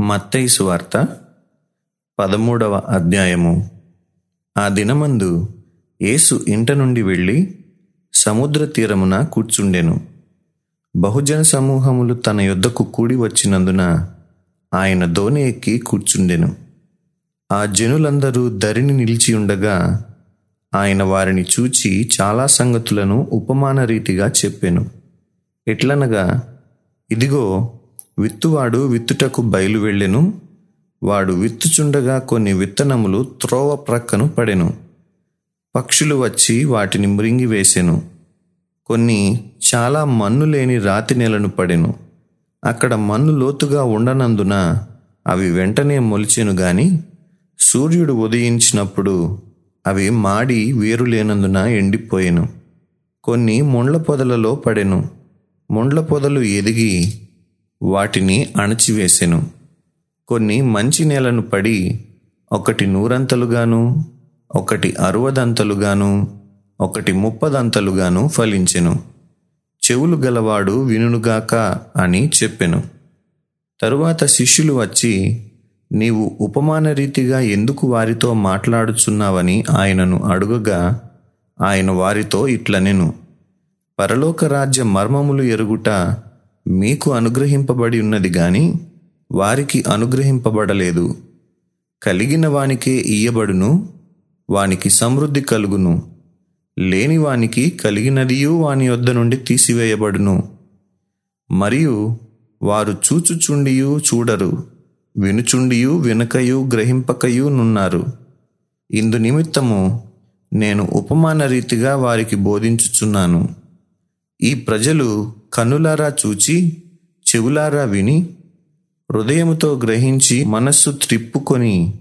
మత్తైసు వార్త పదమూడవ అధ్యాయము. ఆ దినమందు యేసు ఇంట నుండి వెళ్ళి సముద్ర తీరమున కూర్చుండెను. బహుజన సమూహములు తన యొద్దకు కూడి వచ్చినందున ఆయన దోణి ఎక్కి కూర్చుండెను. ఆ జనులందరూ దరిని నిలిచి ఉండగా ఆయన వారిని చూచి చాలా సంగతులను ఉపమాన రీతిగా చెప్పెను. ఎట్లనగా ఇదిగో విత్తువాడు విత్తుటకు బయలు వెళ్ళెను. వాడు విత్తుచుండగా కొన్ని విత్తనములు త్రోవ ప్రక్కను పడెను. పక్షులు వచ్చి వాటిని మృంగివేసెను కొన్ని చాలా మన్ను లేని రాతి నేలను పడెను. అక్కడ మన్ను లోతుగా ఉండనందున అవి వెంటనే మొలిచెను గాని సూర్యుడు ఉదయించినప్పుడు అవి మాడి వేరు లేనందున ఎండిపోయెను. కొన్ని ముండ్ల పొదలలో పడెను. ముండ్ల పొదలు ఎదిగి వాటిని అణచివేసెను. కొన్ని మంచి నేలను పడి ఒకటి నూరంతలుగాను ఒకటి అరవదంతలుగాను ఒకటి ముప్పదంతలుగాను ఫలించెను. చెవులు గలవాడు వినుగాక అని చెప్పెను. తరువాత శిష్యులు వచ్చి నీవు ఉపమాన రీతిగా ఎందుకు వారితో మాట్లాడుచున్నావని ఆయనను అడుగగా ఆయన వారితో ఇట్లనెను. పరలోక రాజ్య మర్మములు ఎరుగుట మీకు అనుగ్రహింపబడి ఉన్నది గాని వారికి అనుగ్రహింపబడలేదు. కలిగిన వానికే ఇయ్యబడును వానికి సమృద్ధి కలుగును. లేని వానికి కలిగినదియు వాని వద్ద నుండి తీసివేయబడును. మరియు వారు చూచుచుండియు చూడరు వినుచుండియు వినకయు గ్రహింపకయు నున్నారు. ఇందు నిమిత్తము నేను ఉపమాన రీతిగా వారికి బోధించుచున్నాను. ఈ ప్రజలు కన్నులారా చూచి చెవులారా విని హృదయముతో గ్రహించి మనస్సు త్రిప్పుకొని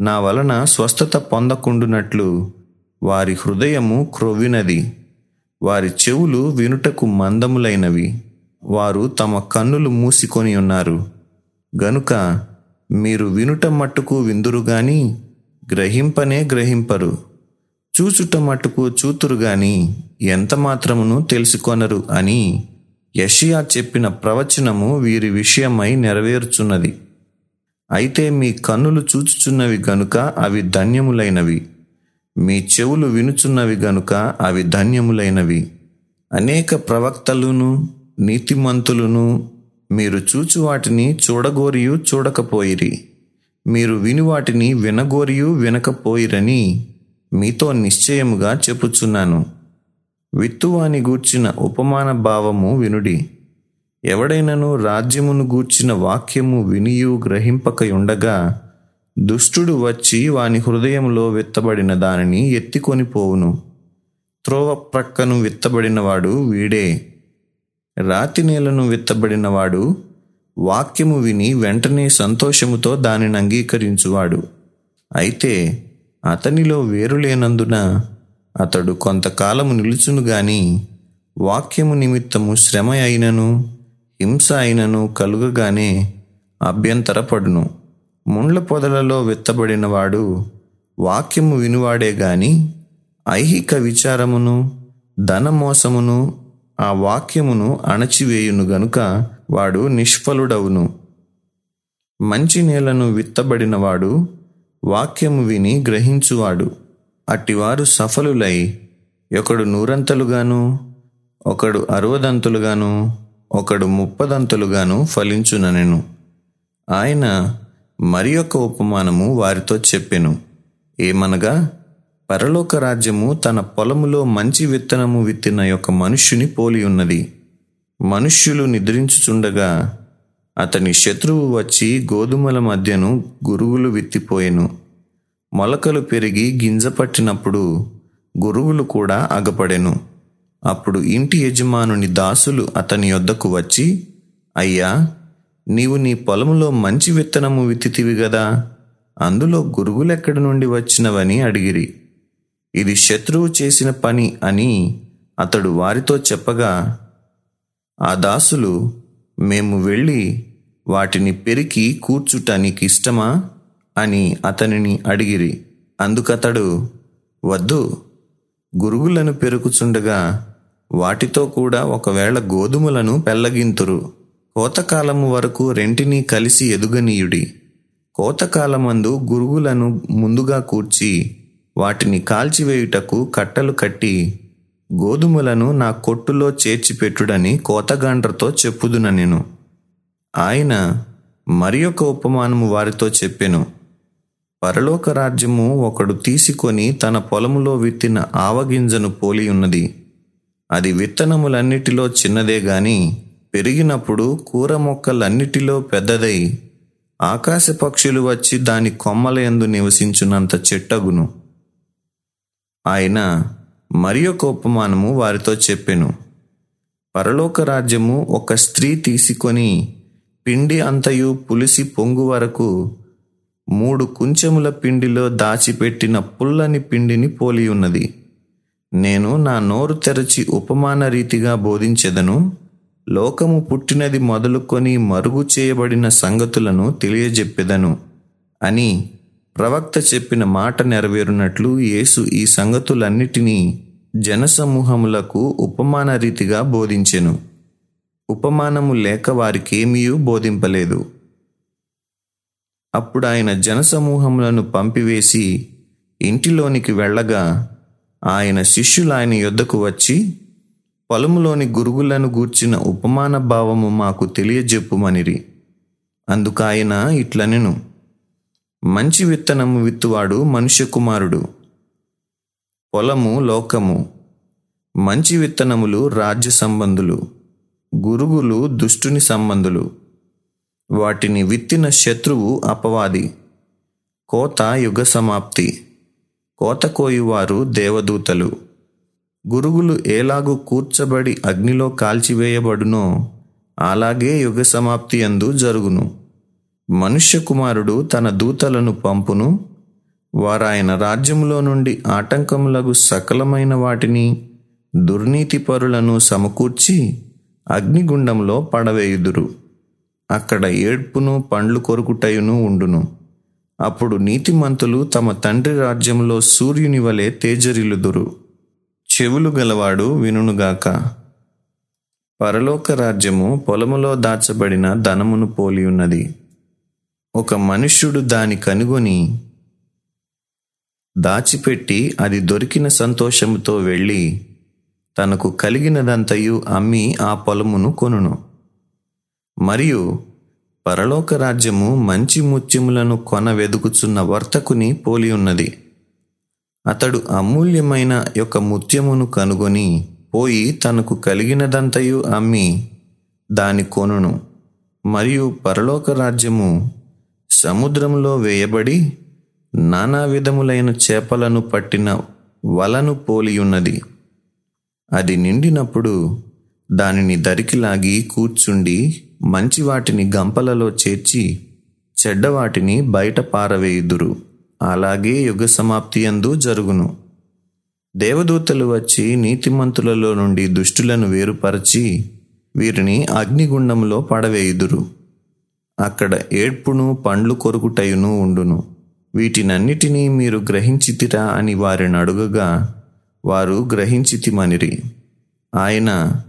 నా వలన స్వస్థత పొందకుండునట్లు వారి హృదయము క్రొవ్వినది. వారి చెవులు వినుటకు మందములైనవి. వారు తమ కన్నులు మూసికొని ఉన్నారు. గనుక మీరు వినుట మట్టుకు విందురు గాని గ్రహింపనే గ్రహింపరు. చూచుట మట్టుకు చూతురు గాని ఎంత మాత్రమును తెలుసుకొనరు అని యషియా చెప్పిన ప్రవచనము వీరి విషయమై నెరవేరుచున్నది. అయితే మీ కన్నులు చూచుచున్నవి గనుక అవి ధన్యములైనవి. మీ చెవులు వినుచున్నవి గనుక అవి ధన్యములైనవి. అనేక ప్రవక్తలును నీతిమంతులును మీరు చూచు వాటిని చూడగోరియు చూడకపోయిరి. మీరు విని వాటిని వినగోరియు వినకపోయిరని మీతో నిశ్చయముగా చెప్పుచున్నాను. విత్తువాని గూర్చిన ఉపమాన భావము వినుడి. ఎవడైనను రాజ్యమును గూర్చిన వాక్యము వినియు గ్రహింపకయుండగా దుష్టుడు వచ్చి వాని హృదయంలో విత్తబడిన దానిని ఎత్తికొని పోవును. త్రోవ ప్రక్కను విత్తబడినవాడు వీడే. రాతి నేలను విత్తబడినవాడు వాక్యము విని వెంటనే సంతోషముతో దానిని అంగీకరించువాడు. అయితే అతనిలో వేరు లేనందున అతడు కొంతకాలము నిలుచును గాని వాక్యము నిమిత్తము శ్రమ అయినను హింస అయినను కలుగగానే అభ్యంతరపడును. ముండ్ల పొదలలో విత్తబడినవాడు వాక్యము వినువాడే గాని ఐహిక విచారమును ధనమోసమును ఆ వాక్యమును అణచివేయును గనుక వాడు నిష్ఫలుడవును. మంచి నేలను విత్తబడినవాడు వాక్యము విని గ్రహించువాడు. అట్టివారు సఫలులై ఒకడు నూరంతలుగాను ఒకడు అరవదంతులుగాను ఒకడు ముప్పదంతులుగాను ఫలించుననెను. ఆయన మరి ఒక ఉపమానము వారితో చెప్పెను. ఏమనగా పరలోక రాజ్యము తన పొలములో మంచి విత్తనము విత్తిన యొక్క మనుష్యుని పోలి ఉన్నది. మనుష్యులు నిద్రించుచుండగా అతని శత్రువు వచ్చి గోధుమల మధ్యను గురుగులు విత్తిపోయెను. మొలకలు పెరిగి గింజ పట్టినప్పుడు గురువులు కూడా అగపడెను. అప్పుడు ఇంటి యజమానుని దాసులు అతని యొద్దకు వచ్చి అయ్యా నీవు నీ పొలంలో మంచి విత్తనము విత్తితివి గదా? అందులో గురుగులెక్కడి నుండి వచ్చినవని అడిగిరి. ఇది శత్రువు చేసిన పని అని అతడు వారితో చెప్పగా ఆ దాసులు మేము వెళ్ళి వాటిని పెరికి కూర్చుట నీకు ఇష్టమా? అని అతనిని అడిగిరి. అందుకతడు వద్దు గురుగులను పెరుకుచుండగా వాటితో కూడా ఒకవేళ గోధుమలను పెల్లగింతురు. కోతకాలము వరకు రెంటిని కలిసి ఎదుగనీయుడి. కోతకాలమందు గురుగులను ముందుగా కూర్చి వాటిని కాల్చివేయుటకు కట్టలు కట్టి గోధుమలను నా కొట్టులో చేర్చిపెట్టుడని కోతగాండ్రతో చెప్పుదున నేను. ఆయన మరి ఒక ఉపమానము వారితో చెప్పెను. పరలోక రాజ్యము ఒకడు తీసుకొని తన పొలములో విత్తిన ఆవగింజను పోలి ఉన్నది. అది విత్తనములన్నిటిలో చిన్నదే గాని పెరిగినప్పుడు కూర మొక్కలన్నిటిలో పెద్దదై ఆకాశ పక్షులు వచ్చి దాని కొమ్మల ఎందు నివసించున్నంత చెట్టగును. ఆయన మరి ఒక ఉపమానము వారితో చెప్పెను. పరలోక రాజ్యము ఒక స్త్రీ తీసుకొని పిండి అంతయు పులిసి పొంగు వరకు మూడు కుంచెముల పిండిలో దాచిపెట్టిన పుల్లని పిండిని పోలి ఉన్నది. నేను నా నోరు తెరచి ఉపమాన రీతిగా బోధించెదను. లోకము పుట్టినది మొదలుకొని మరుగు చేయబడిన సంగతులను తెలియజెప్పెదను. అని ప్రవక్త చెప్పిన మాట నెరవేరునట్లు యేసు ఈ సంగతులన్నిటినీ జనసమూహములకు ఉపమాన రీతిగా బోధించెను. ఉపమానము లేక వారికేమీయూ బోధింపలేదు. అప్పుడు ఆయన జనసమూహములను పంపివేసి ఇంటిలోనికి వెళ్ళగా ఆయన శిష్యులు ఆయన యొద్దకు వచ్చి పొలములోని గురుగులను గూర్చిన ఉపమాన భావము మాకు తెలియజెప్పుమనిరి. అందుకాయన ఇట్లనెను. మంచి విత్తనము విత్తువాడు మనుష్య కుమారుడు. పొలము లోకము. మంచి విత్తనములు రాజ్య సంబంధులు. గురుగులు దుష్టుని సంబంధులు. వాటిని విత్తిన శత్రువు అపవాది. కోత యుగ సమాప్తి. కోత కోయువారు దేవదూతలు. గురుగులు ఏలాగు కూర్చబడి అగ్నిలో కాల్చివేయబడునో అలాగే యుగ సమాప్తి అందు జరుగును. మనుష్య కుమారుడు తన దూతలను పంపును వారాయన రాజ్యములో నుండి ఆటంకములకు సకలమైన వాటిని దుర్నీతిపరులను సమకూర్చి అగ్నిగుండంలో పడవేయుదురు. అక్కడ ఏడ్పును పండ్లు కొరుకుటయును ఉండును. అప్పుడు నీతిమంతులు తమ తండ్రి రాజ్యంలో సూర్యుని వలె తేజరిల్లుదురు. చెవులు గలవాడు వినుగాక పరలోక రాజ్యము పొలములో దాచబడిన ధనమును పోలి ఉన్నది ఒక మనుష్యుడు దాని కనుగొని దాచిపెట్టి అది దొరికిన సంతోషముతో వెళ్ళి తనకు కలిగినదంతయు అమ్మి ఆ పొలమును కొనును. మరియు పరలోక రాజ్యము మంచి ముత్యములను కొన వెదుకుచున్న వర్తకుని పోలి ఉన్నది. అతడు అమూల్యమైన యొక్క ముత్యమును కనుగొని పోయి తనకు కలిగినదంతయు అమ్మి దాని కొనును. మరియు పరలోక రాజ్యము సముద్రంలో వేయబడి నానా విధములైన చేపలను పట్టిన వలను పోలియున్నది. అది నిండినప్పుడు దానిని దరికిలాగి కూర్చుండి మంచి వాటిని గంపలలో చేర్చి చెడ్డవాటిని బయట పారవేయుదురు. అలాగే యుగ సమాప్తి అందు జరుగును. దేవదూతలు వచ్చి నీతిమంతులలో నుండి దుష్టులను వేరుపరచి వీరిని అగ్నిగుండంలో పడవేయుదురు. అక్కడ ఏడ్పును పండ్లు కొరుకుటయును ఉండును. వీటినన్నిటినీ మీరు గ్రహించితిరా అని వారిని అడుగగా వారు గ్రహించితిమనిరి. ఆయన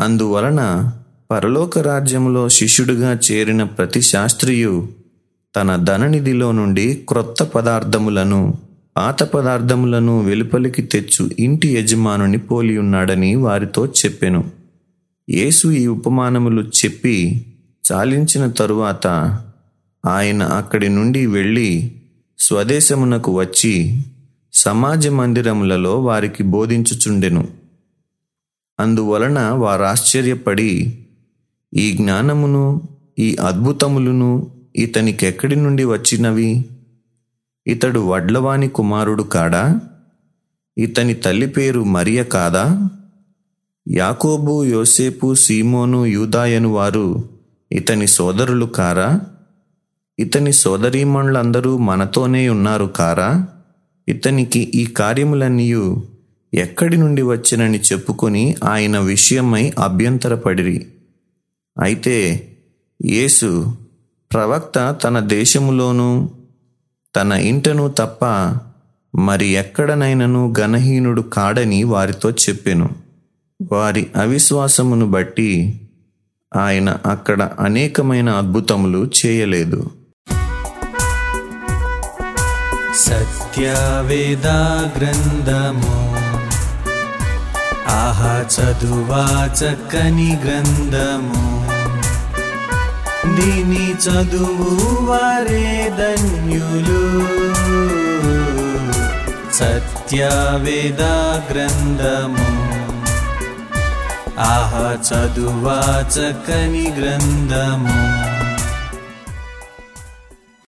అందువలన పరలోక రాజ్యంలో శిష్యుడిగా చేరిన ప్రతి శాస్త్రియు తన ధననిధిలో నుండి క్రొత్త పదార్థములను పాత పదార్థములను వెలుపలికి తెచ్చు ఇంటి యజమానుని పోలి ఉన్నాడని వారితో చెప్పెను. యేసు ఈ ఉపమానములు చెప్పి చాలించిన తరువాత ఆయన అక్కడి నుండి వెళ్ళి స్వదేశమునకు వచ్చి సమాజ మందిరములలో వారికి బోధించుచుండెను. అందువలన వారాశ్చర్యపడి ఈ జ్ఞానమును ఈ అద్భుతములను ఇతనికెక్కడి నుండి వచ్చినవి? ఇతడు వడ్లవాణి కుమారుడు కాడా? ఇతని తల్లి పేరు మరియ కాదా? యాకోబు యోసేపు సీమోను యూదాయను వారు ఇతని సోదరులు కారా? ఇతని సోదరీమణులందరూ మనతోనే ఉన్నారు కారా? ఇతనికి ఈ కార్యములన్నీయు ఎక్కడి నుండి వచ్చినని చెప్పుకొని ఆయన విషయమై అభ్యంతరపడిరి. అయితే యేసు ప్రవక్త తన దేశములోనూ తన ఇంటను తప్ప మరి ఎక్కడనైనను గణహీనుడు కాడని వారితో చెప్పెను. వారి అవిశ్వాసమును బట్టి ఆయన అక్కడ అనేకమైన అద్భుతములు చేయలేదు. సత్యవేద గ్రంథము ఆహా చదువా చక్కని గ్రంథము. దీని చదువు వారే ధన్యులు. సత్యవేద గ్రంథము ఆహా చదువా చక్కని గ్రంథము